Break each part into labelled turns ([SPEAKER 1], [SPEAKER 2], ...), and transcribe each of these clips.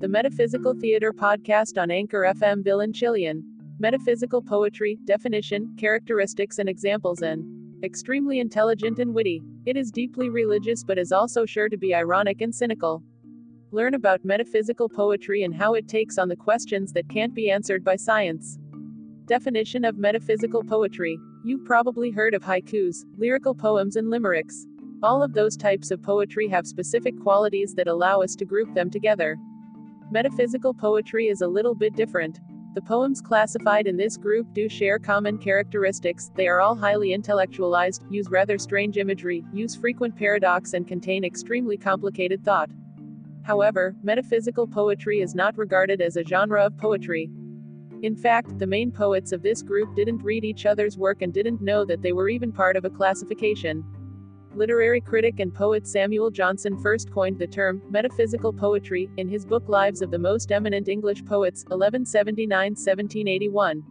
[SPEAKER 1] the Metaphysical Theater podcast on Anchor FM Bill and Chilean. Metaphysical poetry, definition, characteristics, and examples, and extremely intelligent and witty. It is deeply religious but is also sure to be ironic and cynical. Learn about metaphysical poetry and how it takes on the questions that can't be answered by science. Definition of metaphysical poetry. You've probably heard of haikus, lyrical poems, and limericks. All of those types of poetry have specific qualities that allow us to group them together. Metaphysical poetry is a little bit different. The poems classified in this group do share common characteristics, they are all highly intellectualized, use rather strange imagery, use frequent paradox, and contain extremely complicated thought. However, metaphysical poetry is not regarded as a genre of poetry. In fact, the main poets of this group didn't read each other's work and didn't know that they were even part of a classification. Literary critic and poet Samuel Johnson first coined the term metaphysical poetry in his book Lives of the Most Eminent English Poets, 1179 1781.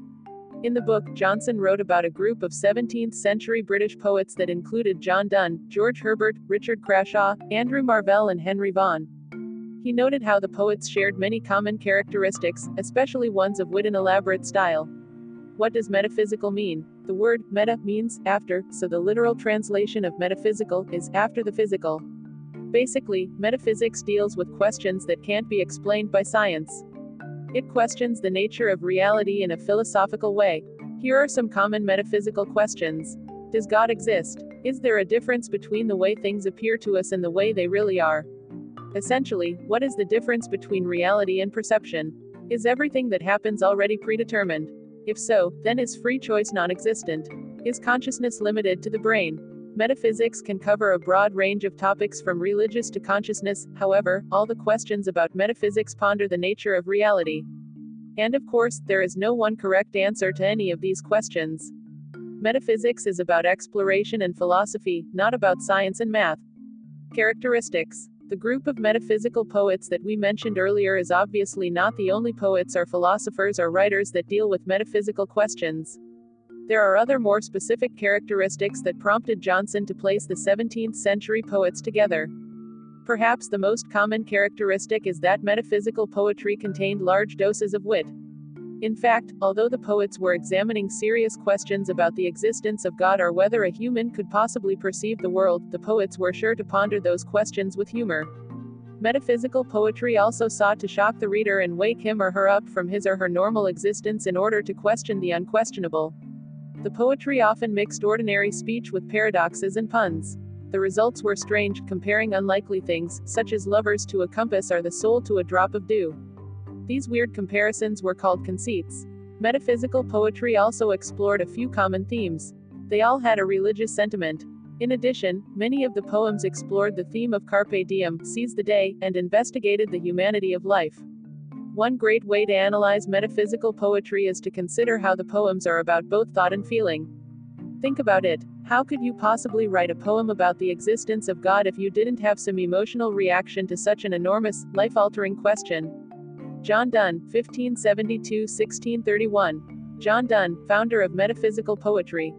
[SPEAKER 1] In the book, Johnson wrote about a group of 17th century British poets that included John Donne, George Herbert, Richard Crashaw, Andrew Marvell, and Henry Vaughan. He noted how the poets shared many common characteristics, especially ones of wit and elaborate style. What does metaphysical mean? The word meta means after, so the literal translation of metaphysical is after the physical. Basically, metaphysics deals with questions that can't be explained by science. It questions the nature of reality in a philosophical way. Here are some common metaphysical questions Does God exist? Is there a difference between the way things appear to us and the way they really are? Essentially, what is the difference between reality and perception? Is everything that happens already predetermined? If so, then is free choice non existent? Is consciousness limited to the brain? Metaphysics can cover a broad range of topics from religious to consciousness, however, all the questions about metaphysics ponder the nature of reality. And of course, there is no one correct answer to any of these questions. Metaphysics is about exploration and philosophy, not about science and math. Characteristics the group of metaphysical poets that we mentioned earlier is obviously not the only poets or philosophers or writers that deal with metaphysical questions. There are other more specific characteristics that prompted Johnson to place the 17th century poets together. Perhaps the most common characteristic is that metaphysical poetry contained large doses of wit. In fact, although the poets were examining serious questions about the existence of God or whether a human could possibly perceive the world, the poets were sure to ponder those questions with humor. Metaphysical poetry also sought to shock the reader and wake him or her up from his or her normal existence in order to question the unquestionable. The poetry often mixed ordinary speech with paradoxes and puns. The results were strange, comparing unlikely things, such as lovers to a compass or the soul to a drop of dew. These weird comparisons were called conceits. Metaphysical poetry also explored a few common themes. They all had a religious sentiment. In addition, many of the poems explored the theme of carpe diem, seize the day, and investigated the humanity of life. One great way to analyze metaphysical poetry is to consider how the poems are about both thought and feeling. Think about it. How could you possibly write a poem about the existence of God if you didn't have some emotional reaction to such an enormous, life altering question? John Donne, 1572 1631. John Donne, founder of metaphysical poetry.